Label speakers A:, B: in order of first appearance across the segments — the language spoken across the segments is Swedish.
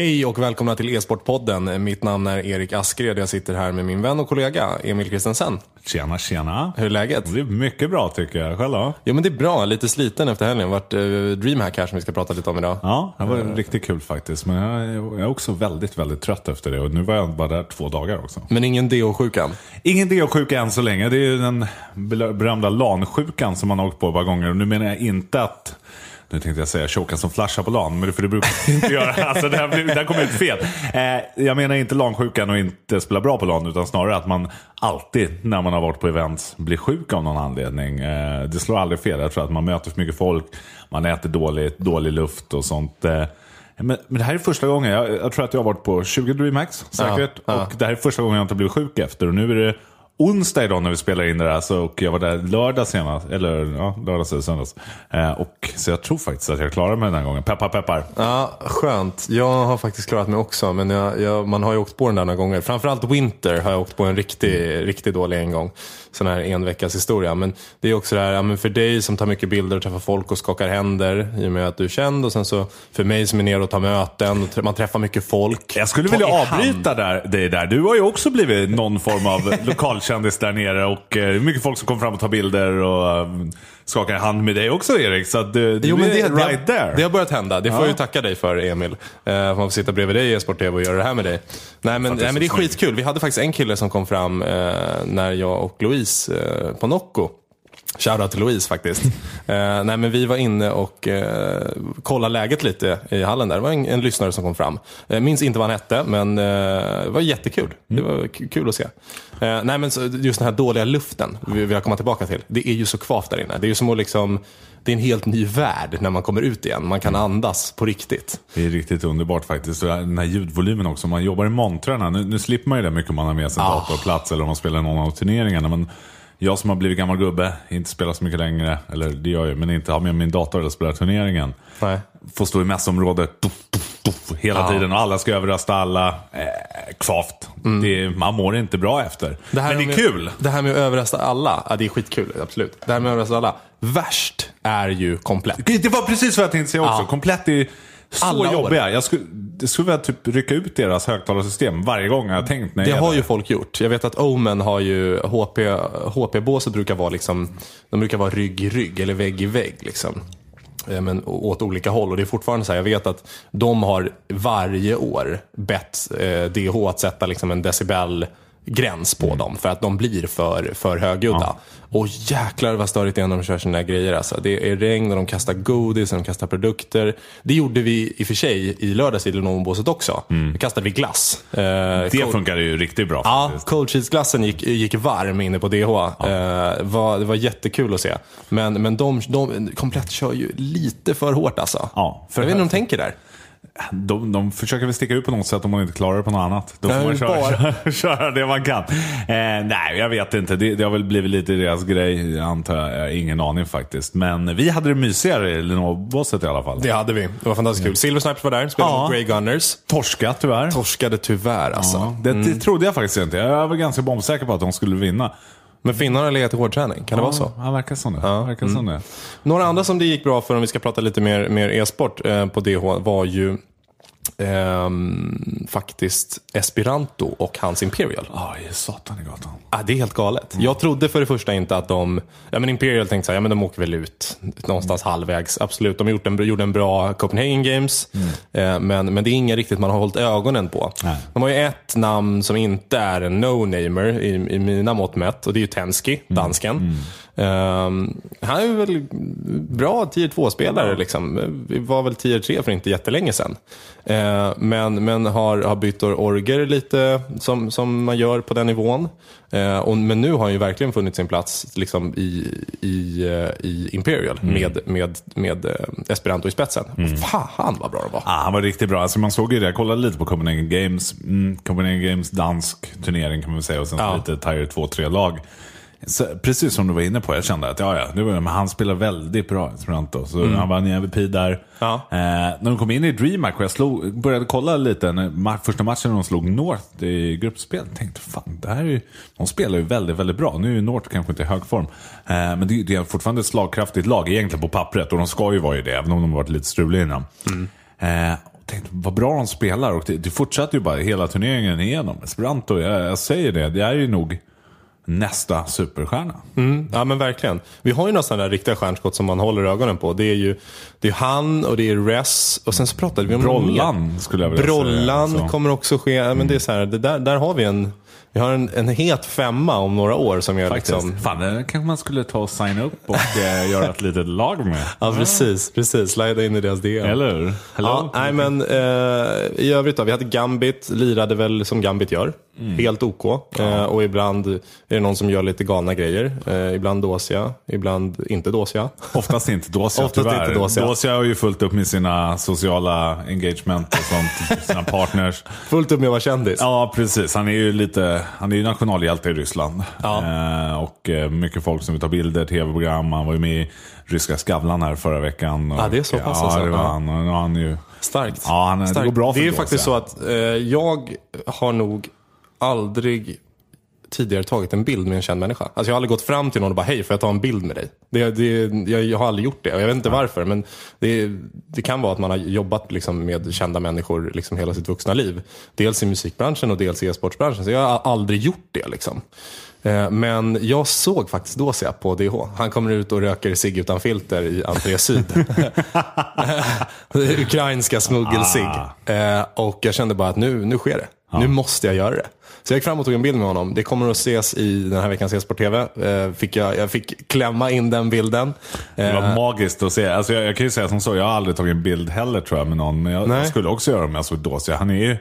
A: Hej och välkomna till E-sportpodden. Mitt namn är Erik Askred. Jag sitter här med min vän och kollega Emil Kristensen.
B: Tjena, tjena.
A: Hur är läget?
B: Det är mycket bra tycker jag. Själv då?
A: Jo men det är bra. Lite sliten efter helgen. Vart uh, Dreamhack här som vi ska prata lite om idag.
B: Ja, det var uh. riktigt kul faktiskt. Men jag, jag, är också väldigt, väldigt trött efter det. Och nu var jag bara där två dagar också.
A: Men ingen DO-sjukan?
B: Ingen DO-sjuka än så länge. Det är ju den berömda LAN-sjukan som man har åkt på ett par gånger. Och nu menar jag inte att nu tänkte jag säga tjocka som flashar på LAN, men för det brukar jag inte göra. Alltså, det, här, det här kom ut fel. Eh, jag menar inte LAN-sjukan och inte spela bra på LAN, utan snarare att man alltid när man har varit på events blir sjuk av någon anledning. Eh, det slår aldrig fel. Jag tror att man möter för mycket folk, man äter dåligt, dålig luft och sånt. Eh, men, men, det här är första gången, jag, jag, tror att jag har varit på 20 DreamHacks säkert. Ja, ja. Och det här är första gången jag inte blivit sjuk efter. Och nu är det onsdag idag när vi spelar in det här. Så, och jag var där lördag senast. Eller ja, lördags eller söndags. Eh, och, så jag tror faktiskt att jag klarar mig den här gången. Peppar peppar.
A: Ja, skönt. Jag har faktiskt klarat mig också. Men jag, jag, man har ju åkt på den där några gånger. Framförallt Winter har jag åkt på en riktig, mm. riktigt dålig en gång. Sån här en veckas historia. Men det är också det här, ja, men för dig som tar mycket bilder och träffar folk och skakar händer. I och med att du är känd. Och sen så för mig som är nere och tar möten. Och man träffar mycket folk.
B: Jag skulle vilja avbryta där, dig där. Du har ju också blivit någon form av lokal kändis där nere och eh, mycket folk som kommer fram och tar bilder och um, skakar hand med dig också Erik. Så att du, jo, men det, är right
A: det,
B: there.
A: Det har börjat hända. Det får ja. jag ju tacka dig för Emil. Uh, man får sitta bredvid dig i Esport TV och göra det här med dig. Nej men, nej, men det är skitkul. Vi hade faktiskt en kille som kom fram uh, när jag och Louise uh, på Nocco Shoutout till Louise faktiskt. eh, nej, men vi var inne och eh, kollade läget lite i hallen där. Det var en, en lyssnare som kom fram. Jag minns inte vad han hette, men eh, det var jättekul. Mm. Det var kul att se. Eh, nej, men så, just den här dåliga luften vi vill jag komma tillbaka till. Det är ju så kvavt där inne. Det är ju som att liksom det är en helt ny värld när man kommer ut igen. Man kan andas på riktigt.
B: Det är riktigt underbart faktiskt. Den här ljudvolymen också. Man jobbar i montrarna. Nu, nu slipper man ju det mycket om man har med sig en ah. datorplats eller om man spelar någon av turneringarna. Men jag som har blivit gammal gubbe, inte spelar så mycket längre, eller det gör jag men inte har med min dator eller spelar turneringen. Nej. Får stå i mässområdet tuff, tuff, tuff, hela ja. tiden och alla ska överrösta alla. Eh, kvavt. Mm. Det, man mår inte bra efter. Det men det är
A: med,
B: kul.
A: Det här med att överrösta alla, ja, det är skitkul, absolut. Det här med att överrösta alla. Värst är ju komplett.
B: Det var precis vad jag tänkte säga också. Ja. Komplett är så alla jobbiga. Jag skulle, det skulle vilja typ rycka ut deras högtalarsystem varje gång jag har tänkt.
A: När det har ju folk gjort. Jag vet att Omen har ju, HP, HP-båset brukar vara liksom, de brukar vara rygg i rygg eller vägg i vägg. Liksom. Eh, men åt olika håll. Och det är fortfarande så här, jag vet att de har varje år bett eh, DH att sätta liksom en decibel gräns på mm. dem för att de blir för, för högljudda. Ja. Och jäklar vad störigt det är när de kör sina där grejer. Alltså. Det är regn och de kastar godis och de kastar produkter. Det gjorde vi i och för sig i lördags i Lenovo-båset också. Mm. Då kastade vi glass.
B: Eh, det cold... funkar ju riktigt bra.
A: Ja, cold cheese-glassen gick, gick varm inne på DH. Ja. Eh, var, det var jättekul att se. Men, men de, de komplett kör ju lite för hårt alltså. Ja, för jag vet inte hur de tänker där.
B: De, de försöker väl sticka ut på något sätt om man inte klarar det på något annat. Då får man köra, köra, köra, det man kan. Eh, nej, jag vet inte. Det, det har väl blivit lite deras grej, antar jag. ingen aning faktiskt. Men vi hade det mysigare i Lenovo-båset i alla fall.
A: Det hade vi. Det var fantastiskt kul. Silver Snipers var där, spelade ja. mot Grey Gunners.
B: Torska tyvärr.
A: Torskade tyvärr alltså. Ja,
B: det, mm. det trodde jag faktiskt inte. Jag var ganska bombsäker på att de skulle vinna.
A: Men finnarna har legat i hårdträning, kan
B: ja,
A: det vara så?
B: Ja, verkar som det. Ja. Verkar som mm. det.
A: Några andra som det gick bra för, om vi ska prata lite mer, mer e-sport eh, på DH, var ju Ehm, faktiskt Esperanto och hans Imperial.
B: Ja, oh, satan i gatan.
A: Ah, det är helt galet. Mm. Jag trodde för det första inte att de, ja men Imperial tänkte så här, ja men de åker väl ut någonstans mm. halvvägs. Absolut, de gjort en, gjorde en bra Copenhagen Games. Mm. Eh, men, men det är inget riktigt man har hållit ögonen på. Nej. De har ju ett namn som inte är en no-namer i, i mina mått mätt och det är ju Tensky, mm. dansken. Um, han är väl bra tier 2-spelare. Liksom. Var väl tier 3 för inte jättelänge sedan. Uh, men men har, har bytt orger lite som, som man gör på den nivån. Uh, och, men nu har han ju verkligen funnit sin plats liksom, i, i, uh, i Imperial mm. med, med, med uh, Esperanto i spetsen. Mm. Fan vad bra det var.
B: Ah, han var riktigt bra. Alltså, man såg ju det, jag kollade lite på Copenhagen Games. Mm, Copenhagen Games dansk turnering kan man säga och sen ja. lite Tier 2-3-lag. Så, precis som du var inne på, jag kände att ja, ja, det var, men han spelar väldigt bra Esperanto. Så mm. han vann i MVP där. Ja. Eh, när de kom in i DreamHack och jag slog, började kolla lite, när, första matchen när de slog North i gruppspel, tänkte fan, det här är ju, de spelar ju väldigt, väldigt bra. Nu är North kanske inte i hög form. Eh, men det, det, är fortfarande ett slagkraftigt lag egentligen på pappret och de ska ju vara ju det, även om de har varit lite struliga innan. Mm. Eh, tänkte vad bra de spelar. Och det, det fortsatte ju bara hela turneringen igenom. Esperanto, jag, jag säger det, det är ju nog nästa superstjärna.
A: Mm, ja men verkligen. Vi har ju några sådana där riktiga stjärnskott som man håller ögonen på. Det är ju det är han och det är Res. Och sen så pratade vi om
B: Brollan skulle jag vilja
A: Brollan
B: säga. så.
A: kommer också ske. Men det är så här, det där, där har vi en, vi har en, en het femma om några år som är
B: Faktiskt.
A: liksom...
B: Fan, det kanske man skulle ta och signa upp och eh, göra ett litet lag med.
A: Ja precis, precis. Slida in i deras DM.
B: Eller hur?
A: Ja, nej men eh, i övrigt då, vi hade Gambit, lirade väl som Gambit gör.
B: Mm.
A: Helt OK. Eh, och ibland är det någon som gör lite galna grejer. Eh, ibland dåsiga, ibland inte dåsiga.
B: Oftast inte Dosia
A: Oftast
B: tyvärr.
A: inte Dosia.
B: Dosia har ju fullt upp med sina sociala engagement och sånt. sina partners.
A: Fullt upp med att vara kändis.
B: Ja, precis. Han är ju lite, han är ju nationalhjälte i Ryssland.
A: Ja.
B: Eh, och eh, mycket folk som vill ta bilder, tv-program. Han var ju med i Ryska Skavlan här förra veckan. Och,
A: Ja, det är så pass
B: Ja,
A: alltså.
B: det var han. Och nu har han ju...
A: Starkt.
B: Ja, han, det går bra för
A: Det är ju faktiskt så att eh, jag har nog aldrig tidigare tagit en bild med en känd människa. Alltså jag har aldrig gått fram till någon och bara hej, får jag ta en bild med dig? Det, det, jag, jag har aldrig gjort det och jag vet inte varför. Men det, det kan vara att man har jobbat liksom med kända människor liksom hela sitt vuxna liv. Dels i musikbranschen och dels i e-sportsbranschen. Så jag har aldrig gjort det. Liksom. Eh, Men jag såg faktiskt Dosia på DH. Han kommer ut och röker cigg utan filter i entré syd. Ukrainska smuggelcigg. Eh, Och jag kände bara att nu, nu sker det. Nu måste jag göra det. Så jag gick fram och tog en bild med honom. Det kommer att ses i den här veckans e-sport TV. Eh, Fick jag, jag fick klämma in den bilden.
B: Det
A: Eh,
B: var magiskt att se. Alltså jag, jag kan ju säga som så, jag har aldrig tagit en bild heller tror jag med någon. Men jag, jag skulle också göra det om jag såg Dosia. Han är ju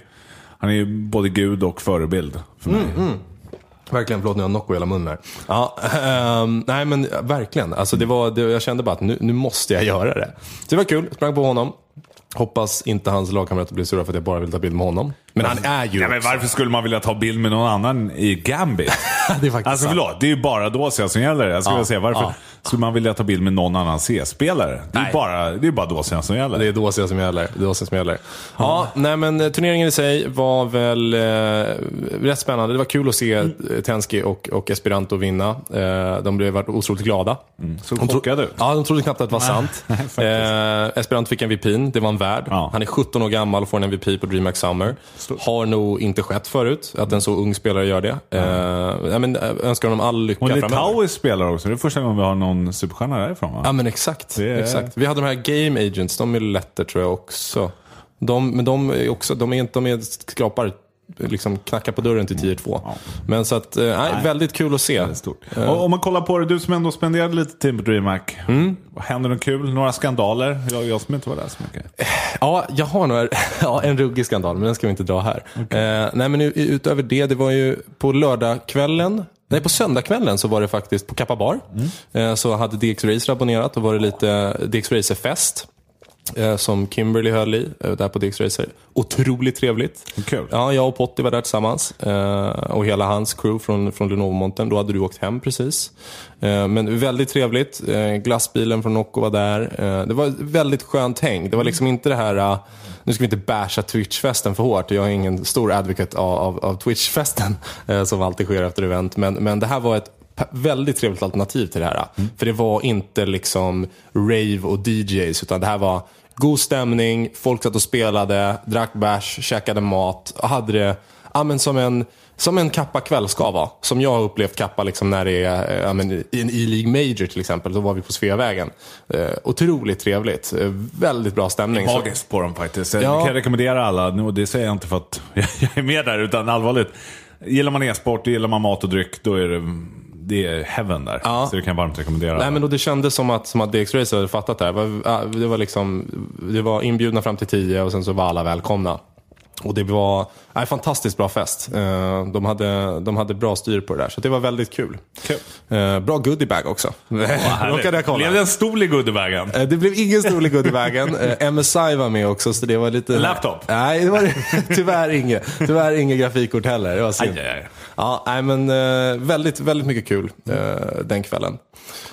B: han är ju både gud och förebild för mig.
A: Mm, Verkligen, förlåt nu har jag Nocco i hela munnen här. Ja, ehm, nej men verkligen. Alltså, det var, det, jag kände bara att nu, nu måste jag göra det. Så det var kul, sprang på honom. Hoppas inte hans lagkamrater blir sura för att jag bara vill ta bild med honom. Men han är ju
B: Ja, men varför skulle man vilja ta bild med någon annan i Gambit?
A: Det är faktiskt
B: alltså
A: sant.
B: förlåt, det är ju bara Dosia som gäller. Jag skulle
A: Ja,
B: säga, varför
A: ja.
B: Skulle man vilja ta bild med någon annan C-spelare? Det är bara, det är bara Dosia som gäller.
A: Det är Dosia som gäller. Är Dosia som gäller. Ja, nej men eh, turneringen i sig var väl eh, rätt spännande. Det var kul att se eh, Tenski och, och Esperanto vinna. Eh, de blev otroligt glada.
B: Så
A: De tro-
B: chockade ut.
A: Ja, de trodde knappt att det var sant. eh, Esperanto fick MVP, det var en värd.
B: Ja.
A: Han är 17 år gammal och får en MVP på DreamHack Summer. Har nog inte skett förut, att en så ung spelare gör det. Eh, ja, men, eh, önskar honom all lycka framöver.
B: Litauis spelar också. Det är första gången vi har någon superstjärna därifrån va?
A: Ja men exakt.
B: Är-
A: exakt. Vi hade de här Game Agents, de är lätter tror jag också. De, men de är också, de är inte, de är skrapar, liksom knackar på dörren till tier 2. Men så att, eh, nej, väldigt kul att se.
B: Och om man kollar på det, du som ändå spenderade lite tid på DreamHack.
A: Mm.
B: Händer något kul? Några skandaler? Jag, jag som inte var där så mycket.
A: Ja, jag har nog ja, en ruggig skandal, men den ska vi inte dra här. Eh, nej, men utöver det, det var ju på lördagskvällen, nej på söndagskvällen så var det faktiskt på Kappa Bar. Eh, så hade DX Racer abonnerat och var det lite DX Racer-fest. Eh, Som Kimberly höll i, eh, där på DX Racer. Otroligt trevligt.
B: Kul.
A: Ja, jag och Potti var där tillsammans. Eh, och hela hans crew från, från Lenovo-montern. Då hade du åkt hem precis. Men väldigt trevligt. Glassbilen från Nocco var där. Det var väldigt skönt häng. Det var liksom inte det här, nu ska vi inte basha Twitch-festen för hårt. Jag är ingen stor advocate av, av, av Twitch-festen som alltid sker efter event. Men, men det här var ett väldigt trevligt alternativ till det här. För det var inte liksom rave och DJs, utan det här var god stämning, folk satt och spelade, drack bärs, käkade mat och hade det ja, men som en som en Kappa kväll ska vara. Som jag har upplevt Kappa liksom när det är eh, ja, men, i en E-League Major till exempel. Då var vi på Sveavägen. Eh, otroligt trevligt. Eh, väldigt bra stämning.
B: Magiskt på dem faktiskt. Jag
A: Ja.
B: kan rekommendera alla, och det säger jag inte för att jag är med där, utan allvarligt. Gillar man e-sport, gillar man mat och dryck, då är det, det är heaven där.
A: Ja.
B: Så det kan jag varmt rekommendera.
A: Nej, men då det kändes som att, som att DX Racer hade fattat det här. Det var, liksom, det var inbjudna fram till tio och sen så var alla välkomna. Och det var en fantastiskt bra fest. Eh, De hade, de hade bra styr på det där, så det var väldigt kul.
B: Kul.
A: Eh, Bra goodiebag också. Kolla.
B: Blev det en stol i goodiebagen?
A: Eh, Det blev ingen stor i goodiebagen. MSI var med också, så det var lite...
B: Laptop?
A: Nej, det var tyvärr inget. Tyvärr inget grafikkort heller. Det var synd.
B: Aj, aj, aj.
A: Ja, nej, men eh, väldigt, väldigt mycket kul eh, den kvällen.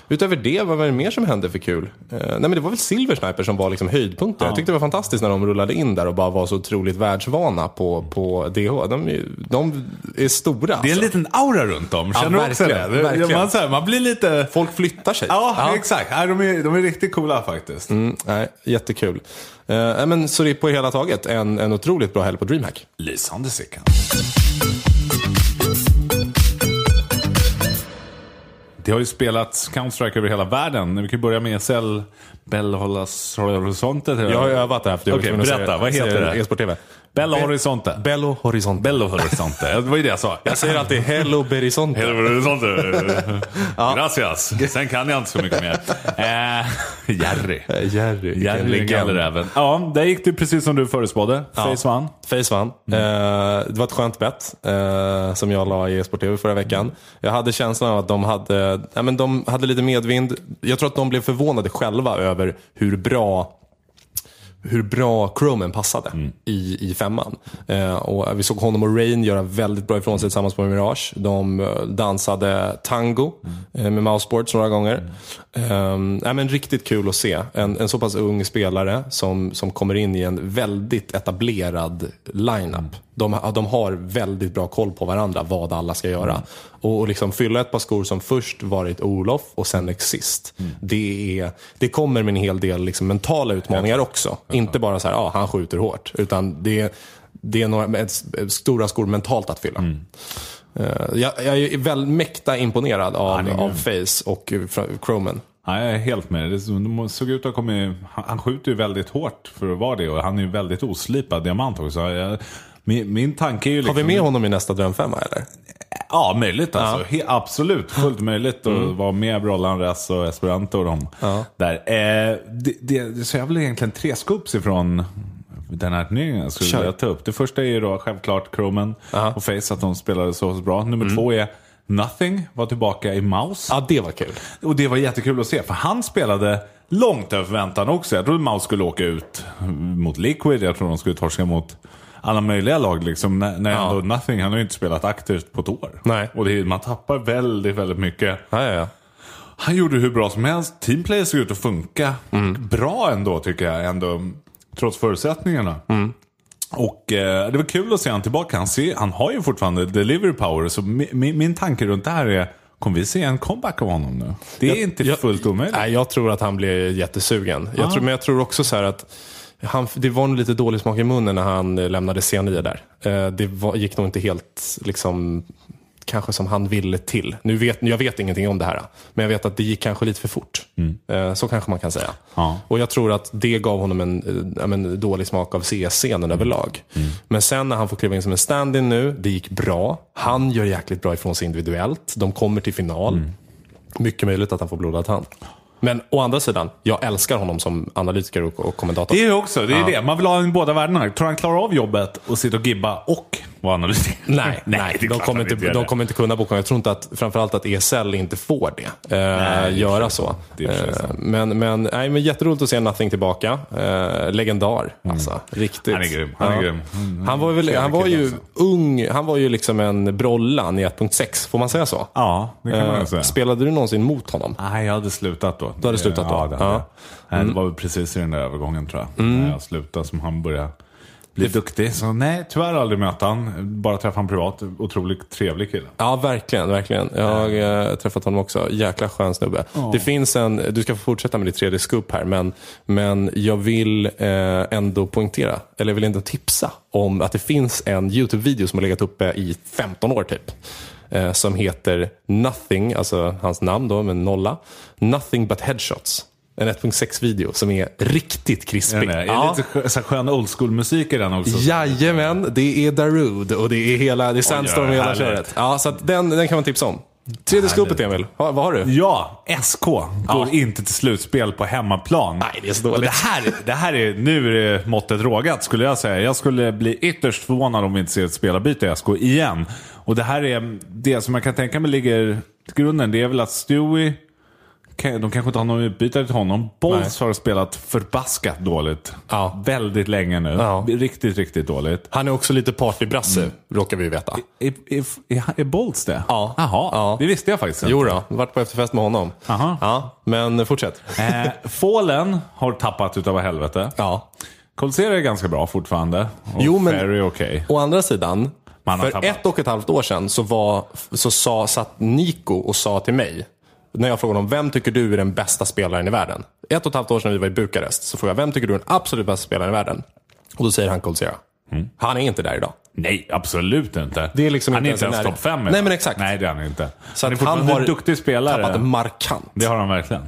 A: Utöver det, vad var det mer som hände för kul? Eh, nej, men det var väl Silver Sniper som var liksom höjdpunkten. Jag tyckte det var fantastiskt när de rullade in där och bara var så otroligt världsvana på, på DH. De, är- de är stora.
B: Det är en
A: alltså.
B: liten aura runt dem. Känner du också
A: verkligen,
B: det?
A: verkligen.
B: Man, så här, man blir lite...
A: Folk flyttar sig.
B: Ja, exakt. Nej, de, är, de är riktigt coola faktiskt.
A: Mm, nej, jättekul. Eh, nej, men, så det är på hela taget en, en otroligt bra helg på DreamHack.
B: Lysande Sickan. Det har ju spelats Counter-Strike över hela världen. Vi kan börja med SL Bell Horizonte.
A: Jag har övat det här. för tvungen att
B: berätta.
A: säga-
B: Vad heter det?
A: E-sport-TV.
B: Bello Horizonte.
A: Bello Horizonte.
B: Bello Horizonte. Det var ju det jag sa.
A: Jag säger alltid Hello Berizonte.
B: Hello Horizonte. Gracias. Sen kan jag inte så mycket mer. Eh, Jerry.
A: Eh, Jerry.
B: Jerry den
A: legend.
B: gallerräven. Ja, där gick det precis som du förutspådde. Face vann.
A: Face vann.
B: Mm.
A: Eh, det var ett skönt bett eh, som jag la i e-sport TV förra veckan. Jag hade känslan av att de hade, ja, men de hade lite medvind. Jag tror att de blev förvånade själva över hur bra hur bra Chromen passade
B: Mm.
A: i, i femman. Eh, och vi såg honom och Rain göra väldigt bra ifrån sig tillsammans på Mirage. De eh, dansade tango
B: Mm.
A: eh, med mouseboards några gånger. Mm. Eh, men riktigt kul att se. En, en så pass ung spelare som, som kommer in i en väldigt etablerad lineup. De, de har väldigt bra koll på varandra, vad alla ska göra. Och, och liksom fylla ett par skor som först varit Olof och sen Exist. Det, är, det kommer med en hel del liksom mentala utmaningar också. Inte bara så här, ja, han skjuter hårt. Utan det, det är några ett, ett, stora skor mentalt att fylla. Eh, jag, jag är väl mäkta imponerad av, av. Face och eh, Chromen.
B: Ja, jag är helt med. Det de såg ut att komma... han- skjuter ju väldigt hårt för att vara det och han är ju väldigt oslipad diamant också. Jag, min, min tanke är ju
A: Har
B: liksom...
A: vi med honom i nästa drömfemma eller?
B: Ja, möjligt alltså. He, absolut, fullt möjligt att vara med Brollan, och Esperanto och dem. Där. Eh, det, det, så jag vill egentligen tre scoops ifrån den här turneringen jag skulle
A: Kör.
B: vilja ta upp. Det första är ju då självklart Chromen och Face, att de spelade så bra. Nummer två är Nothing, var tillbaka i Mouse.
A: Ja, det var kul.
B: Och det var jättekul att se, för han spelade långt över förväntan också. Jag trodde Mouse skulle åka ut mot Liquid, jag tror de skulle torska mot alla möjliga lag. Liksom, när, när
A: Ja.
B: ändå Nothing, han har ju inte spelat aktivt på ett år.
A: Nej.
B: Och det, man tappar väldigt, väldigt mycket.
A: Ja, ja.
B: Han gjorde hur bra som helst. Teamplay såg ut att funka bra ändå tycker jag. Ändå, trots förutsättningarna. Och eh, det var kul att se han tillbaka. Han, ser, han har ju fortfarande delivery power. Så min, min, min tanke runt det här är, kommer vi se en comeback av honom nu? Det är inte
A: jag-
B: fullt omöjligt.
A: Nej, jag tror att han blir jättesugen. Jag tror, men jag tror också så här att han, det var nog lite dålig smak i munnen när han eh, lämnade C9 där. Eh, Det var, gick nog inte helt liksom kanske som han ville till. Nu vet, jag vet ingenting om det här, men jag vet att det gick kanske lite för fort. Eh, Så kanske man kan säga.
B: Ja.
A: Och jag tror att det gav honom en, men, dålig smak av CS-scenen överlag. Men sen när han får kliva in som en stand-in nu, det gick bra. Han gör jäkligt bra ifrån sig individuellt. De kommer till final. Mycket möjligt att han får blodad hand. Men å andra sidan, jag älskar honom som analytiker och, och kommentator.
B: Det är ju också, det är det. Man vill ha båda världarna. Tror han klarar av jobbet och sitta och gibba och vara analytiker?
A: Nej, nej, de, kommer inte, de kommer inte kunna boka. Jag tror inte att, framförallt att ESL inte får det. Eh,
B: är
A: göra så.
B: Det
A: Eh, men, men, nej, men jätteroligt att se Nothing tillbaka. Eh, legendar, alltså. Riktigt.
B: Han är grym, han är grym. Mm,
A: Han var, väl, han var ju
B: alltså.
A: ung, han var ju liksom en Brollan i 1.6, får man säga så?
B: Ja, det kan man
A: Eh,
B: säga.
A: Spelade du någonsin mot honom?
B: Nej, jag hade slutat då.
A: Du hade slutat då?
B: Ja, det, hade
A: Ja.
B: Nej, det var väl precis i den där övergången tror jag. När jag slutade som han började bli duktig. Så nej, tyvärr aldrig möta han. Bara träffa han privat. Otroligt trevlig kille.
A: Ja, verkligen. verkligen. Jag har eh, träffat honom också. Jäkla skön snubbe. Det finns en, du ska få fortsätta med ditt tredje scoop här, men, men jag vill eh, ändå poängtera, eller jag vill ändå tipsa om att det finns en YouTube-video som har legat uppe i 15 år typ. Eh, som heter Nothing, alltså hans namn då med nolla. Nothing but headshots. En 1.6-video som är riktigt krispig.
B: Det är
A: Ja.
B: lite så skön old school musik i den också.
A: Jajamän, det är Darude och det är hela, det är Sandstorm och hela köret. Ja, så den, den kan man tipsa om. Tredje skopet Emil, ha, vad har du?
B: Ja, SK går inte till slutspel på hemmaplan.
A: Nej, det är så
B: Och
A: dåligt.
B: det här, det här är, nu är det måttet rågat skulle jag säga. Jag skulle bli ytterst förvånad om vi inte ser ett spelarbyte i SK igen. Och det här är det som jag kan tänka mig ligger till grunden. Det är väl att Stewie de kanske inte har någon utbytare till honom. Bolts har spelat förbaskat dåligt.
A: Ja.
B: Väldigt länge nu.
A: Ja.
B: Riktigt, riktigt dåligt.
A: Han är också lite partybrasse, råkar vi veta.
B: Är, är, är, är Bolts det?
A: Ja.
B: Jaha,
A: Ja.
B: det visste jag faktiskt inte.
A: Jo då, varit på efterfest med honom.
B: Aha.
A: Ja, men fortsätt.
B: Eh, Fallen har tappat utav helvete.
A: Ja.
B: Colsera är ganska bra fortfarande. Och
A: Jo, men-
B: Ferry okej.
A: Å andra sidan, för
B: tappat.
A: ett och ett halvt år sedan så, var, så sa, satt Nico och sa till mig, när jag frågade om vem tycker du är den bästa spelaren i världen? Ett och ett halvt år sedan vi var i Bukarest så frågade jag, vem tycker du är den absolut bästa spelaren i världen? Och då säger han Colsera. Han är inte där idag.
B: Nej, absolut inte.
A: Det är liksom
B: han är
A: inte ens
B: ens topp fem.
A: Nej, men exakt.
B: Nej, det är han inte.
A: Så
B: han är
A: att han
B: fortfarande
A: har
B: en duktig spelare.
A: tappat markant.
B: Det har han verkligen.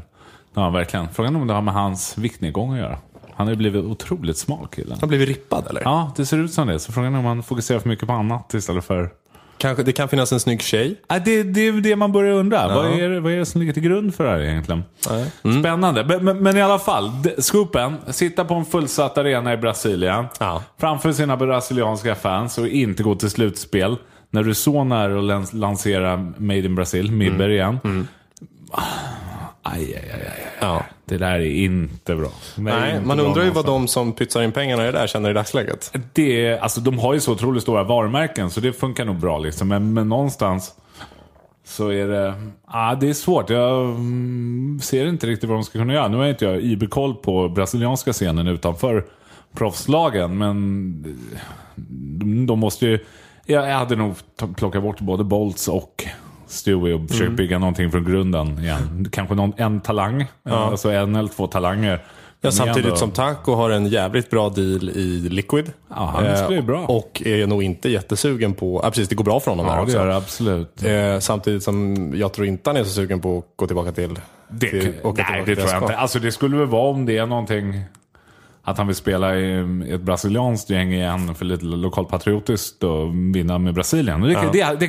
B: Det har han verkligen. Frågan är om det har med hans viktnedgång att göra. Han har ju blivit otroligt smal killen.
A: Han blivit rippad eller?
B: Ja, det ser ut som det. Så frågan är om han fokuserar för mycket på annat istället för...
A: Kanske, det kan finnas en snygg tjej.
B: Nej, det, det är det man börjar undra. Vad, är, det- vad är det som ligger till grund för det här egentligen?
A: Mm.
B: Spännande. Men, men, men i alla fall, scoopen. Sitta på en fullsatt arena i Brasilien.
A: Ja.
B: Framför sina brasilianska fans och inte gå till slutspel. När du så nära att lans- lansera Made in Brazil, Mibber
A: Mm.
B: igen. Ah, Aj, aj, aj, aj.
A: Ja.
B: Det där är inte bra.
A: Nej,
B: inte
A: man
B: bra
A: undrar ju vad de som pytsar in pengarna i det där känner i dagsläget.
B: Det är, alltså, de har ju så otroligt stora varumärken så det funkar nog bra. Liksom. Men, men någonstans så är det, ah, det är svårt. Jag mm, ser inte riktigt vad de ska kunna göra. Nu har inte jag IB-koll på brasilianska scenen utanför proffslagen. Men de, de måste ju... Jag, hade nog plockat bort både Bolts och Stewie och försökt bygga någonting från grunden igen. Kanske någon, en talang, alltså en eller två talanger.
A: Ja, samtidigt som Taco har en jävligt bra deal i Liquid.
B: Ja, han skulle ju bra.
A: Och är nog inte jättesugen på... Ja, precis. Det går bra för honom
B: Ja, det
A: också.
B: gör det absolut.
A: Eh, samtidigt som jag tror inte han är så sugen på att gå tillbaka till...
B: Det,
A: till
B: nej,
A: tillbaka
B: det
A: till
B: tror jag inte. Alltså det skulle väl vara om det är någonting att han vill spela i ett brasilianskt gäng igen för lite lokalpatriotiskt och vinna med Brasilien. Det, kan- det, det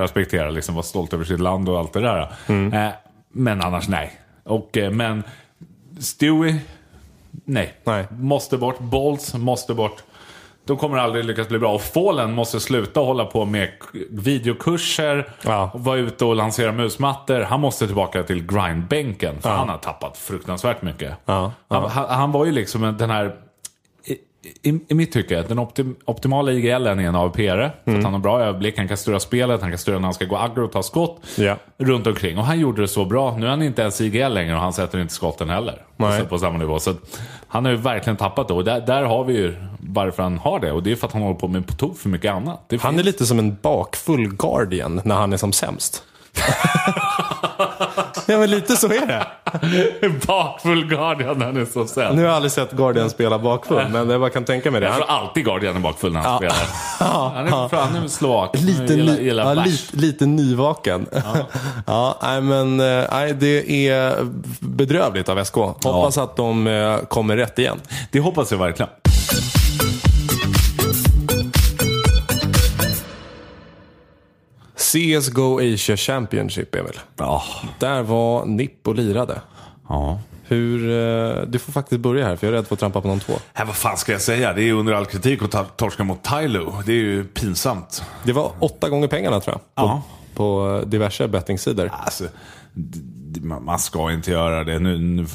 B: Respektera, liksom vara stolt över sitt land och allt det där. Eh, men annars nej. Och, eh, men Stewie, nej.
A: Nej.
B: Måste bort. Bolts måste bort. De kommer aldrig lyckas bli bra. Och Fallen måste sluta hålla på med videokurser
A: Ja.
B: och vara ute och lansera musmattor. Han måste tillbaka till grindbänken. För han har tappat fruktansvärt mycket.
A: Ja,
B: Han, han, han var ju liksom en- den här i, i, mitt tycke, den optim, optimala IGLen är en AVP-are.
A: Mm.
B: han har bra överblick, han kan styra spelet, han kan styra när han ska gå aggro och ta skott.
A: Ja.
B: Runt omkring. Och han gjorde det så bra. Nu är han inte ens IGL längre och han sätter inte skotten heller.
A: Nej.
B: På samma nivå. Så han har ju verkligen tappat det. Och där, där har vi ju varför han har det. Och det är för att han håller på med på tok för mycket annat.
A: Han är lite som en bakfull Guardian när han är som sämst. ja, men lite så är det.
B: bakfull Guardian han är så sen.
A: Nu har jag aldrig sett Guardian spela bakfull, men jag bara kan tänka mig det.
B: Jag tror alltid Guardian är bakfull när han spelar. Han är, är slovak.
A: lite,
B: gillar, gillar
A: ja, lite, lite nyvaken. Ja. nej, men eh, nej, det är bedrövligt av SK. Hoppas att de eh, kommer rätt igen.
B: Det hoppas jag verkligen.
A: CSGO Asia Championship, Emil.
B: Ja.
A: Där var Nipp och lirade.
B: ja.
A: Hur, eh, du får faktiskt börja här, för jag är rädd för att trampa på någon tå.
B: Äh, vad fan ska jag säga? Det är under all kritik att torska mot Tylo. Det är ju pinsamt.
A: Det var åtta gånger pengarna tror jag. På,
B: Ja.
A: på diverse bettingsidor.
B: Alltså, man ska inte göra det. Nu, nu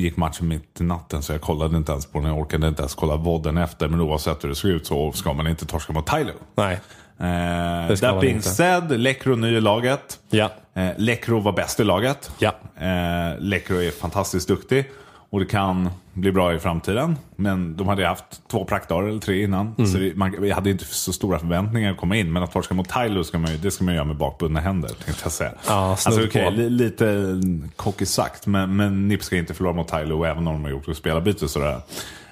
B: gick matchen mitt i natten så jag kollade inte ens på den. Jag orkade inte ens kolla vodden efter. Men oavsett hur det såg ut så ska man inte torska mot Tylo.
A: Nej.
B: Eh,
A: inte.
B: said, Lekro ny i laget.
A: Ja.
B: Eh, Lekro var bäst i laget.
A: Ja.
B: Eh, Lekro är fantastiskt duktig. Och det kan bli bra i framtiden. Men de hade haft två praktdagar eller tre innan.
A: Mm.
B: Så det, man, jag hade inte så stora förväntningar att komma in. Men att torska mot Tylo ska man ju, det ska man göra med bakbundna händer. Tänkte jag säga.
A: Ja,
B: alltså,
A: på.
B: li, lite cocky sagt. Men, men NIP ska inte förlora mot Tylo även om de har gjort spelarbyte. Sådär.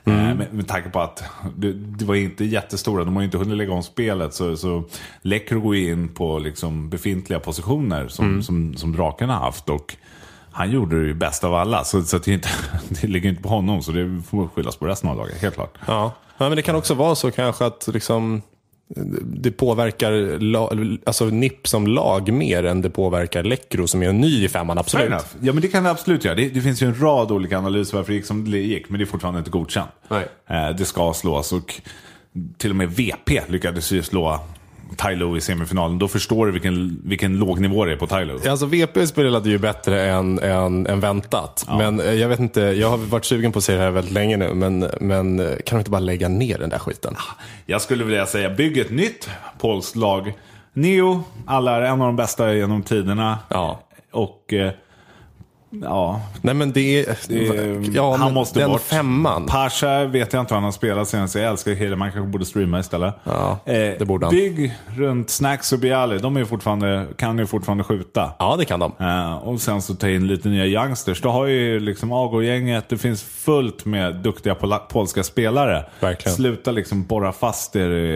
B: Eh, med, med tanke på att det, det var inte jättestora, de har ju inte hunnit lägga om spelet. Så, så Lekro går in på liksom befintliga positioner som, som, som draken har haft. Och han gjorde det ju bäst av alla, så, så det, inte, det ligger inte på honom. Så det får skyllas på resten av laget, helt klart.
A: Ja. ja, men det kan också vara så kanske att liksom, det påverkar alltså NIP som lag mer än det påverkar Läckro som är ny i femman, absolut.
B: Ja, men det kan det absolut göra. Det, det finns ju en rad olika analyser varför det gick som det gick, men det är fortfarande inte godkänt.
A: Nej.
B: Eh, det ska slås och till och med VP lyckades ju slå Tylo i semifinalen. Då förstår du vilken, vilken låg nivå det är på Tylo.
A: Alltså VP spelade ju bättre än, än, än väntat. Men eh, jag vet inte, jag har varit sugen på att se det här väldigt länge nu. Men, men eh, kan de inte bara lägga ner den där skiten?
B: Jag skulle vilja säga, bygg ett nytt polskt lag. Neo, alla är en av de bästa genom tiderna.
A: Ja.
B: Och eh, ja,
A: Nej men det är...
B: är-
A: ja,
B: han måste
A: den
B: bort.
A: femman.
B: Pasha vet jag inte vad han har spelat senast. Jag älskar killen, man kanske borde streama istället.
A: Ja,
B: eh,
A: det borde han.
B: Bygg runt Snacks och Bialy. De är fortfarande, kan ju fortfarande skjuta.
A: Ja, det kan de.
B: Eh, och sen så ta in lite nya youngsters. Då har ju liksom AGO-gänget, det finns fullt med duktiga pola- polska spelare.
A: Verkligen.
B: Sluta liksom borra fast er i,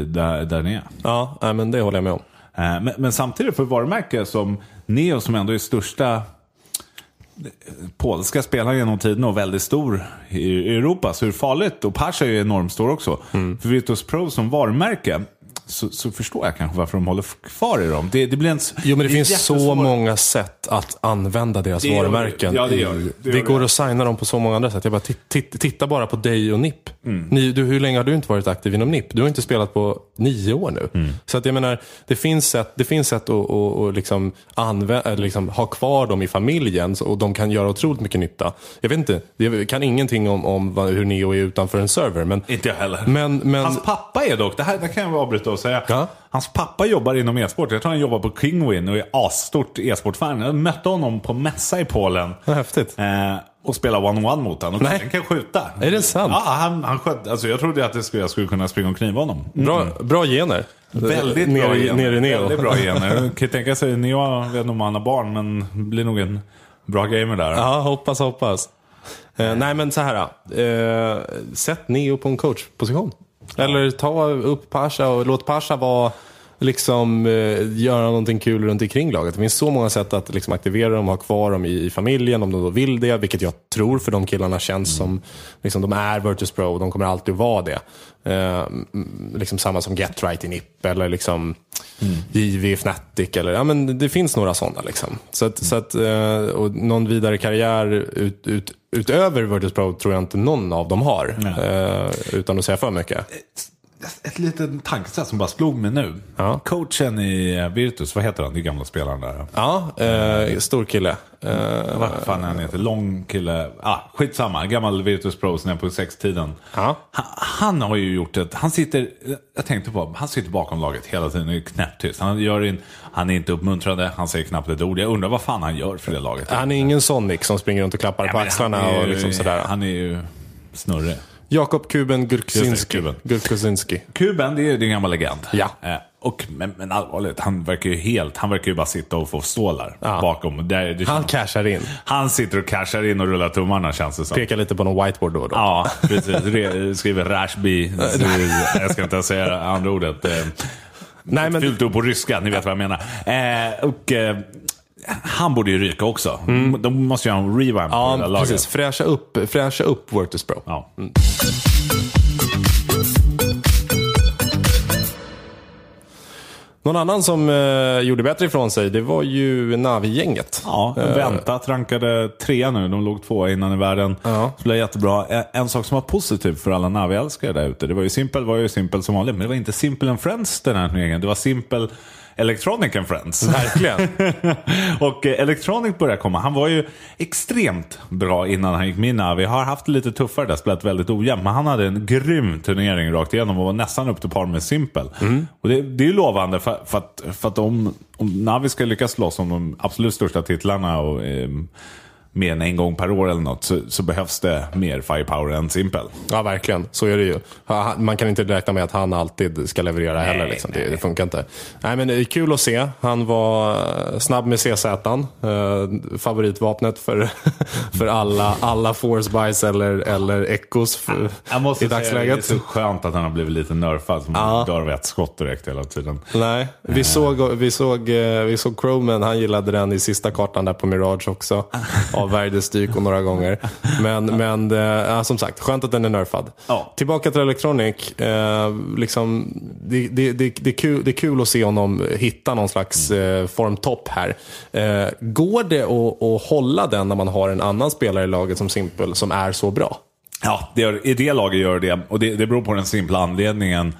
B: i, där, där ni är.
A: Ja, nej, men det håller jag med om.
B: Eh, Men, men samtidigt för varumärke som Neo som ändå är största polska spelaren genom tiden och väldigt stor i Europa. Så är det farligt. Och Pasha är ju enormt stor också. För Virtus Pro som varumärke så, så förstår jag kanske varför de håller kvar i dem. Det, det blir en,
A: Jo, men det,
B: är
A: finns så
B: jättesvår-
A: många sätt att använda deras
B: Det det.
A: varumärken.
B: Ja, det gör det. Det
A: det
B: gör
A: går
B: det.
A: att signa dem på så många andra sätt. Jag bara, titt, titt, titta bara på dig och NIP.
B: Mm.
A: Ni, du, hur länge har du inte varit aktiv inom NIP? Du har inte spelat på nio år nu.
B: Mm.
A: Så att jag menar, det finns sätt, det finns sätt att, att, att liksom anvä- eller liksom ha kvar dem i familjen så- och de kan göra otroligt mycket nytta. Jag vet inte, jag kan ingenting om, om hur Neo är utanför en server. Men,
B: Inte jag heller.
A: men, men
B: Hans pappa är dock, det här det kan jag avbryta och säga.
A: Ja.
B: Hans pappa jobbar inom e-sport. Jag tror han jobbar på Kingwin och är asstort e-sportfan. Jag mötte honom på mässa i Polen.
A: vad häftigt.
B: Eh, och spela one-on-one mot honom. Och han kan skjuta.
A: Är det sant?
B: Ja, han, han sköt, alltså jag trodde att det skulle, jag skulle kunna springa och kniva honom.
A: Bra, bra gener.
B: Väldigt
A: ner,
B: bra gener.
A: Ner i Neo.
B: Väldigt bra gener. Jag kan tänka sig, Neo, jag vet inte om han har barn, men blir nog en bra gamer där.
A: Ja, hoppas, hoppas. Eh, nej, men så här. Eh, sätt Neo på en coachposition. Eller ta upp Pasha och låt Pasha vara liksom eh, göra någonting kul runt omkring laget. Det finns så många sätt att liksom, aktivera dem och ha kvar dem i, i familjen om de då vill det. Vilket jag tror för de killarna känns som, liksom, de är Virtus Pro och de kommer alltid att vara det. Eh, liksom samma som Get Right i NIP eller liksom JV i Fnatic. Eller, ja, men det finns några sådana. Liksom. Så att, så att, eh, och någon vidare karriär ut, ut, utöver Virtus Pro tror jag inte någon av dem har. Eh, utan att säga för mycket.
B: Ett litet tankesätt som bara slog mig nu.
A: Ja.
B: Coachen i Virtus, vad heter han? Är gamla spelaren där.
A: Ja, eh, stor kille. Eh,
B: Vad fan är han heter? Lång kille. Ah, skitsamma. Gammal Virtus Pro sen på sextiden.
A: Ja.
B: Han, han har ju gjort ett... Han sitter... Jag tänkte på Han sitter bakom laget hela tiden och är knäpptyst. Han, gör in, han är inte uppmuntrande. Han säger knappt ett ord. Jag undrar vad fan han gör för det laget.
A: han är ingen Sonic som springer runt och klappar på
B: men
A: axlarna
B: ju-
A: och liksom sådär.
B: Han är ju snurrig.
A: Jakob Kuben
B: det, Kuben. Kuben, det är det är en gammal legend.
A: Ja.
B: Eh, och, men, men allvarligt, han verkar ju helt... Han verkar ju bara sitta och få stålar
A: Ja.
B: bakom. Där, det
A: Han cashar in.
B: han sitter och cashar in och rullar tummarna känns det som.
A: Pekar lite på någon whiteboard då och då.
B: Ja, precis. Re- Skriver Rashby. Jag ska inte säga andra ordet. Eh,
A: Nej, men,
B: Fyllt upp på ryska, ni vet vad jag menar. Eh, och eh, han borde ju ryka också. De måste ju ha en revamp på det
A: ja, precis. Fräscha upp, fräscha upp Virtus Pro.
B: Ja.
A: Någon annan som eh, gjorde bättre ifrån sig, det var ju Navi-gänget.
B: Ja, väntat. Rankade trea nu. De låg två innan i världen.
A: Ja.
B: Så det blev jättebra. En- En sak som var positiv för alla Navi-älskare där ute. Det var ju Simpel var ju Simpel som vanligt. Men det var inte Simple and Friends den här turneringen. Det var Simple Electronic and Friends.
A: Verkligen.
B: och eh, Electronic började komma. Han var ju extremt bra innan han gick med i Navi. Har haft det lite tuffare där, spelat väldigt ojämnt. Men han hade en grym turnering rakt igenom och var nästan upp till par med Simpel. Och det, det är ju lovande för, för att, för att om, om Navi ska lyckas slåss om de absolut största titlarna och eh, mer än en gång per år eller något så, så behövs det mer firepower än Simpel.
A: Ja, verkligen. Så är det ju. Man kan inte räkna med att han alltid ska leverera heller. Liksom. Det, det funkar inte. Nej, men det är kul att se. Han var eh, snabb med CZ. Eh, favoritvapnet för, för alla, alla Force Buys eller, eller Echos i
B: säga
A: dagsläget.
B: det är så skönt att han har blivit lite nerfad. Som
A: Ja.
B: dör av ett skott direkt hela tiden.
A: Nej, vi såg, vi såg, eh, vi såg Croman, han gillade den i sista kartan där på Mirage också. Avvärjde och några gånger. Men, men eh, som sagt, skönt att den är nerfad.
B: Ja.
A: Tillbaka till Electronic. Eh, liksom, det, det, det, det, är kul, det är kul att se honom hitta någon slags eh, formtopp här. Eh, går det att, att hålla den när man har en annan spelare i laget som Simple som är så bra?
B: Ja, det gör, i det laget gör det. Och det, det beror på den simpla anledningen.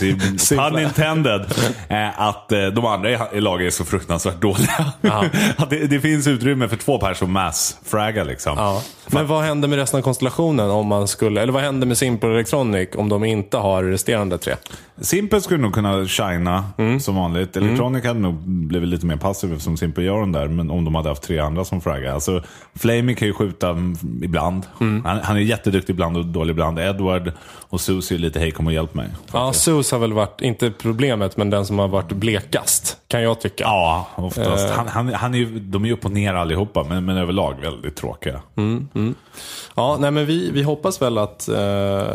B: Det är
A: Simpla.
B: pun intended. eh, Att eh, de andra i, i laget är så fruktansvärt dåliga. att det, det finns utrymme för två personer mass-fragga liksom.
A: Ja. Men vad händer med resten av konstellationen om man skulle, eller vad händer med Simple Electronic om de inte har resterande tre?
B: Simpel skulle nog kunna shina
A: Mm.
B: som vanligt. Electronic hade nog blivit lite mer passiv som Simpel gör den där. Men om de hade haft tre andra som fraggar. Alltså, Flamey kan ju skjuta mm, ibland.
A: Mm.
B: Han, han är jätteduktig ibland och dålig ibland. Edward och Susie är lite hej kom och hjälp mig.
A: Ja, Sus har väl varit, inte problemet, men den som har varit blekast, kan jag tycka.
B: Ja, oftast.
A: Eh.
B: Han, han, han är de är ju upp och ner allihopa, men, men överlag väldigt tråkiga.
A: Ja, nej, men vi, vi hoppas väl att, eh,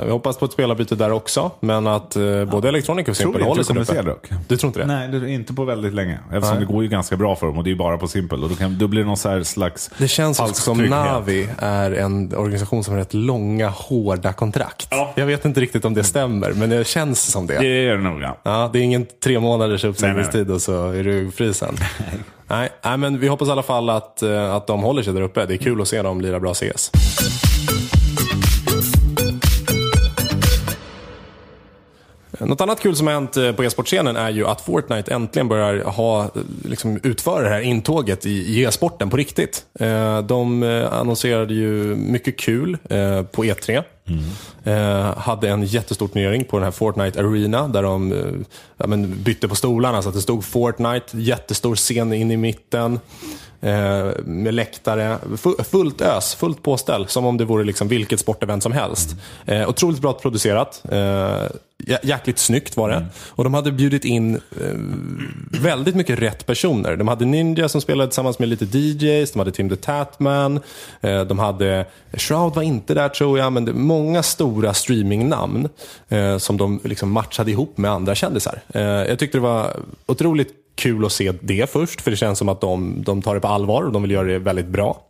A: vi hoppas på ett spelarbyte där också, men att eh, både Electronic och Simple håller sig uppe.
B: dock.
A: Du tror inte det?
B: Nej, det är inte på väldigt länge. Eftersom
A: Nej.
B: det går ju ganska bra för dem och det är ju bara på Simple. Och då, kan, då blir det någon slags
A: Det känns också som
B: trygghet.
A: Navi är en organisation som har rätt långa, hårda kontrakt.
B: Ja.
A: Jag vet inte riktigt om det stämmer, men det känns som det.
B: Det är det nog, ja.
A: Ja, det är ingen tre månaders uppsägningstid och så är du fri sen. Nej, nej, men vi hoppas i alla fall att, eh, att de håller sig där uppe. Det är kul att se dem lira bra CS. Något annat kul som har hänt eh, på e-sportscenen är ju att Fortnite äntligen börjar ha, eh, liksom, utföra det här intåget i, e-sporten på riktigt. De annonserade ju mycket kul på E3. Mm. Eh, hade en jättestor turnering på den här Fortnite Arena där de eh, ja, men bytte på stolarna så att det stod Fortnite, jättestor scen in i mitten. Eh, med läktare, fu- fullt ös, fullt påställ. Som om det vore liksom vilket sportevent som helst. Eh, otroligt bra producerat. Eh, jä- jäkligt snyggt var det. Och de hade bjudit in eh, väldigt mycket rätt personer. De hade Ninja som spelade tillsammans med lite DJs, de hade Tim the Tatman, eh, de hade, Shroud var inte där tror jag, men det, många stora streamingnamn eh, som de liksom matchade ihop med andra kändisar. Eh, jag tyckte det var otroligt kul att se det först, för det känns som att de, de tar det på allvar och de vill göra det väldigt bra.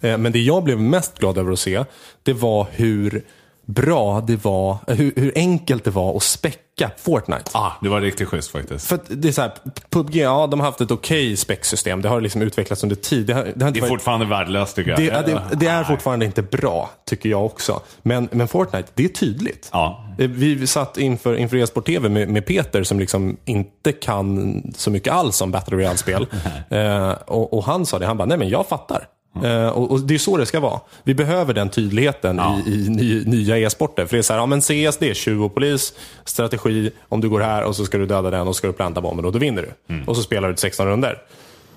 A: Eh, men det jag blev mest glad över att se, det var hur bra det var, hur, hur enkelt det var att späcka Fortnite.
B: Ah, det var riktigt schysst faktiskt.
A: För det är så här, PubG, ja de har haft ett okej specsystem. Det har liksom utvecklats under tid. Det, har, det, har
B: Det är
A: varit,
B: fortfarande värdelöst tycker jag.
A: det, det, det är fortfarande inte bra, tycker jag också. Men, men Fortnite, det är tydligt.
B: Ja.
A: Eh, Vi satt inför, inför e-sport TV med, med Peter som liksom inte kan så mycket alls om Battle Royale-spel. eh, och, och han sa det, han bara, nej men jag fattar. Eh, och, och Det är så det ska vara. Vi behöver den tydligheten
B: Ja.
A: i, i ny, nya e-sporter. För det är så här, ja men CS det är tjuv och polis, strategi, om du går här och så ska du döda den och så ska du planta bomben och då vinner du.
B: Mm.
A: Och så spelar du till 16 runder.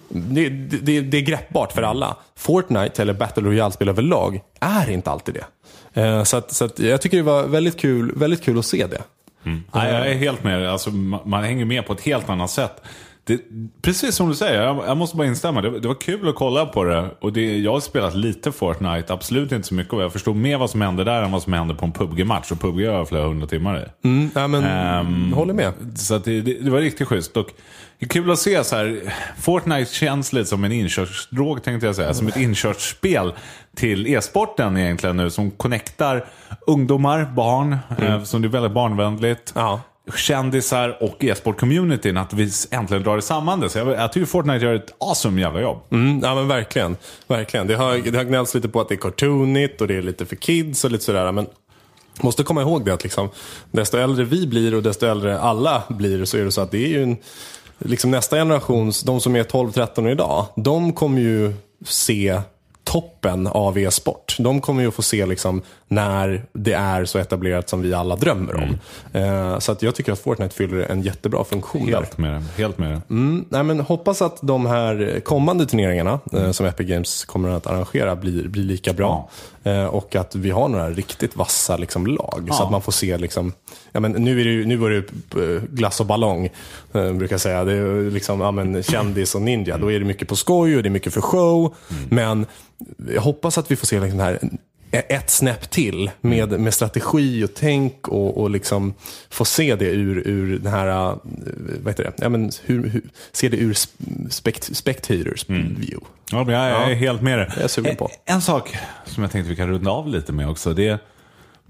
A: Det, det, det är greppbart för alla. Fortnite eller Battle Royale-spel överlag är inte alltid det. Eh, Så, att, så att jag tycker det var väldigt kul, väldigt kul att se det.
B: Nej, jag är helt med. Alltså, man hänger med på ett helt annat sätt. Det, precis som du säger, jag, jag måste bara instämma. Det, det var kul att kolla på det. Och det, jag har spelat lite Fortnite, absolut inte så mycket. Och jag förstod mer vad som hände där än vad som hände på en PubG-match. Och PubG har jag flera hundra timmar i.
A: Mm, ja, men,
B: Ehm,
A: håller med.
B: Så det, det, var riktigt schysst. Och det är kul att se så här. Fortnite känns lite som en inkörsdrog tänkte jag säga. Som ett inkörsspel till e-sporten egentligen nu. Som connectar ungdomar, barn. Eh, som det är väldigt barnvänligt.
A: Ja.
B: Kändisar och e-sport-communityn. Att vi äntligen drar det samman det. Så jag, jag tycker Fortnite gör ett awesome jävla jobb.
A: Mm, ja men verkligen. verkligen. Det, har, det har gnällts lite på att det är cartoonigt och det är lite för kids och lite sådär. Men måste komma ihåg det att liksom, desto äldre vi blir och desto äldre alla blir så är det så att det är ju en, liksom nästa generations, de som är 12-13 idag, de kommer ju se toppen av e-sport. De kommer ju att få se liksom när det är så etablerat som vi alla drömmer om. Eh, så att jag tycker att Fortnite fyller en jättebra funktion där.
B: Helt med det. Helt med det.
A: Mm, nej, men hoppas att de här kommande turneringarna eh, som Epic Games kommer att arrangera blir, blir lika bra. Eh, och att vi har några riktigt vassa liksom, lag. Så
B: Ja.
A: att man får se, liksom, ja, men nu, är det, nu var det ju, eh, glass och ballong, eh, brukar jag säga. Det är liksom, ja, men, kändis och ninja. Då är det mycket på skoj och det är mycket för show. Men jag hoppas att vi får se liksom, här ett snäpp till med, med strategi och tänk och, och liksom få se det ur, ur den här, eh, vad heter det, ja, men hur, hur, se det ur spect, spectators view.
B: Ja, men jag är
A: Ja.
B: helt med det.
A: Jag är sugen på.
B: En, en sak som jag tänkte vi kan runda av lite med också. Det är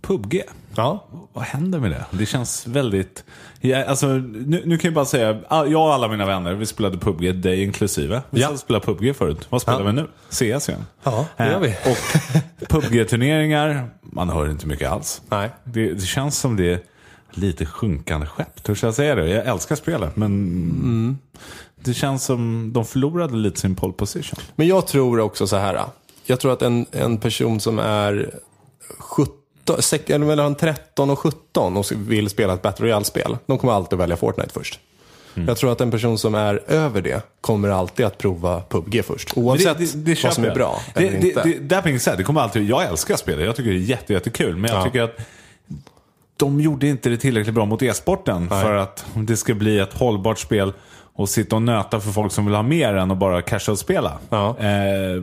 B: PubG.
A: Ja.
B: Vad händer med det? Det känns väldigt... Ja, alltså, nu, nu kan jag bara säga, jag och alla mina vänner, vi spelade PubG, dig inklusive. Vi
A: Ja.
B: spelade PubG förut. Vad spelar
A: Ja.
B: vi nu? CS igen.
A: Ja, det gör
B: Eh,
A: vi.
B: Och PubG-turneringar, man hör inte mycket alls.
A: Nej.
B: Det, det känns som det är lite sjunkande skepp. Törs jag säga det? Jag älskar spelet, men
A: Mm.
B: Det känns som de förlorade lite sin pole position.
A: Men jag tror också så här. Jag tror att en, en person som är 17, sek- eller mellan 13 och 17 och vill spela ett Battle Royale-spel, de kommer alltid välja Fortnite först.
B: Mm.
A: Jag tror att en person som är över det kommer alltid att prova PubG först. Oavsett vad
B: köper
A: som är bra
B: det,
A: eller
B: det,
A: inte.
B: Det, det kommer alltid, jag älskar spelet. Jag tycker det är jätte, jättekul. Men jag
A: Ja.
B: tycker att de gjorde inte det tillräckligt bra mot e-sporten för att det ska bli ett hållbart spel och sitta och nöta för folk som vill ha mer än att bara casual-spela.
A: Ja.
B: Eh,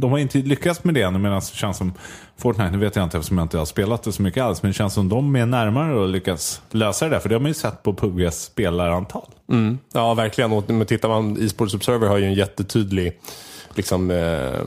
B: de har inte lyckats med det ännu medan det känns som Fortnite, nu vet jag inte eftersom jag inte har spelat det så mycket alls, men det känns som de är närmare att lyckas lösa det där. För det har man ju sett på PubGs spelarantal.
A: Mm. Ja, verkligen. Och tittar man, e-sports Observer har ju en jättetydlig liksom, eh,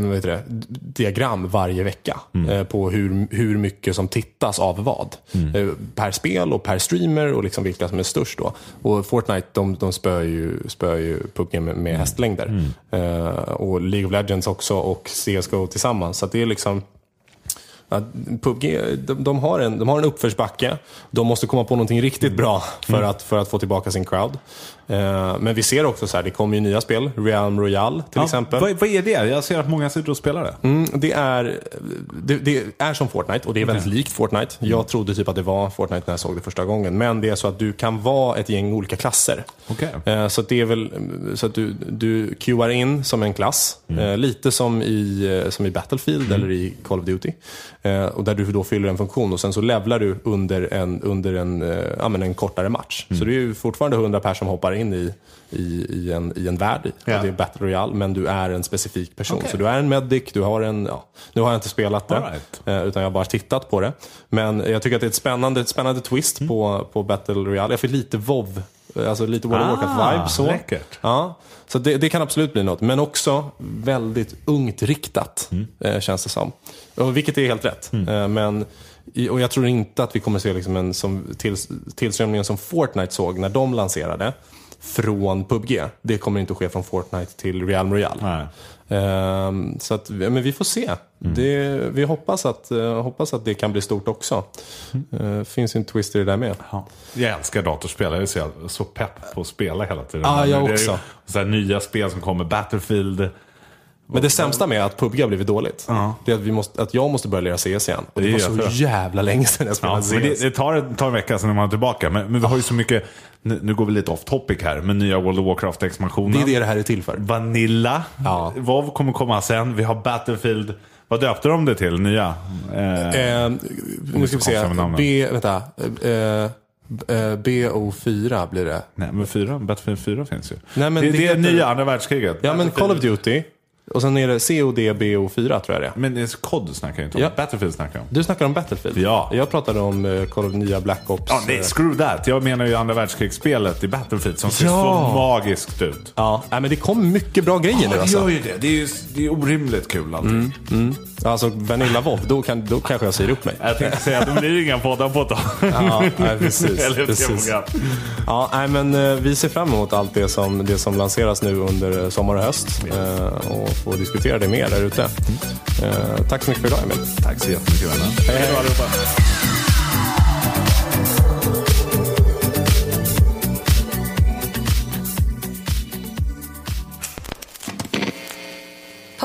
A: vad heter det, diagram varje vecka eh, på hur, hur mycket som tittas av vad. Eh, per spel och per streamer och liksom vilka som är störst då. Och Fortnite de, de spöar ju, spöar ju PubG med, med hästlängder. Eh, och League of Legends också och CSGO tillsammans. Så att det är liksom PubG, de, de, har en, de har en uppförsbacke. De måste komma på någonting riktigt bra för, att, för att få tillbaka sin crowd. Eh, men vi ser också så här, det kommer ju nya spel. Realm Royale till
B: Ja,
A: exempel.
B: Vad, vad är det? Jag ser att många sitter och spelar det.
A: Mm, det, är, det, det är som Fortnite och det är väldigt likt Fortnite. Jag trodde typ att det var Fortnite när jag såg det första gången. Men det är så att du kan vara ett gäng olika klasser.
B: Okej.
A: Eh, Så det är väl så att du, du queuar in som en klass. Eh, lite som i, som i Battlefield eller i Call of Duty. Och där du då fyller en funktion och sen så levlar du under en, under en, ja, men en kortare match. Så det är ju fortfarande 100 personer som hoppar in i, i, i, en, i en värld.
B: Ja.
A: Och det är Battle Royale, men du är en specifik person.
B: Okej.
A: Så du är en medic, du har en, ja, nu har jag inte spelat det,
B: right.
A: eh, utan jag har bara tittat på det. Men jag tycker att det är ett spännande, ett spännande twist
B: Mm.
A: på, på Battle Royale. Jag fick lite WoW, alltså lite World of
B: Ah,
A: Warcraft-vibe. Så.
B: läckert.
A: Ja, så det, det kan absolut bli något. Men också väldigt ungt riktat,
B: Mm.
A: eh, känns det som. Och, vilket är helt rätt. Eh, men, i- och jag tror inte att vi kommer se liksom en som, till, tillströmningen som Fortnite såg när de lanserade från PubG. Det kommer inte att ske från Fortnite till Realm Royale.
B: Nej.
A: Ehm, så att, men vi får se. Det, vi hoppas att, eh, hoppas att det kan bli stort också. Uh, finns ju en twist i det där med.
B: Ja. Jag älskar datorspel. Jag är så, så pepp på att spela hela tiden.
A: Ja, jag också.
B: Så nya spel som kommer. Battlefield.
A: Men det sämsta med att PubG har blivit dåligt,
B: Ja.
A: det är att, vi måste, att jag måste börja lära CS igen. Och det,
B: Det
A: var
B: är
A: så
B: jag
A: jävla länge sedan jag
B: Ja,
A: spelade
B: men
A: CS.
B: det, det tar, tar en vecka sen när man är tillbaka. Men, men vi har ju så mycket, nu, nu går vi lite off topic här, men nya World of Warcraft-expansionen.
A: det är det det här är till för.
B: Vanilla.
A: Ja.
B: Vad kommer komma sen? Vi har Battlefield. Vad döpte de det till? Nya? Eh,
A: Eh, nu ska vi se. B, vänta. Eh, eh, BO4 blir det.
B: nej, men fyra, Battlefield 4 finns ju.
A: Nej, men
B: det,
A: det
B: det är nya andra världskriget.
A: Ja, men Call of Duty. Och sen är det COD BO4 tror jag det är.
B: Men det är COD snackar jag inte om.
A: Ja.
B: Battlefield snackar jag om.
A: Du snackar om Battlefield?
B: Ja.
A: Jag pratade om eh, Call of nya Black Ops.
B: Ja, nej,
A: eh,
B: screw that. Jag menar ju andra världskrigsspelet i Battlefield som ser
A: Ja.
B: så magiskt ut.
A: Ja, nej, men det kom mycket bra grejer nu
B: det
A: alltså.
B: gör ju det. Det är ju det är orimligt kul allting.
A: Alltså Vanilla WoW, då, kan, då kanske jag säger upp mig.
B: Jag tänkte säga att det blir inga poddar på ett tag.
A: Ja, nej, precis.
B: Eller
A: precis. Ja, nej, men eh, vi ser fram emot allt det som, det som lanseras nu under eh, sommar och höst eh, och få diskutera det mer där ute. Eh, tack så mycket för idag Emil.
B: Tack så jättemycket vänner.
A: Hej, hej.
B: allihopa.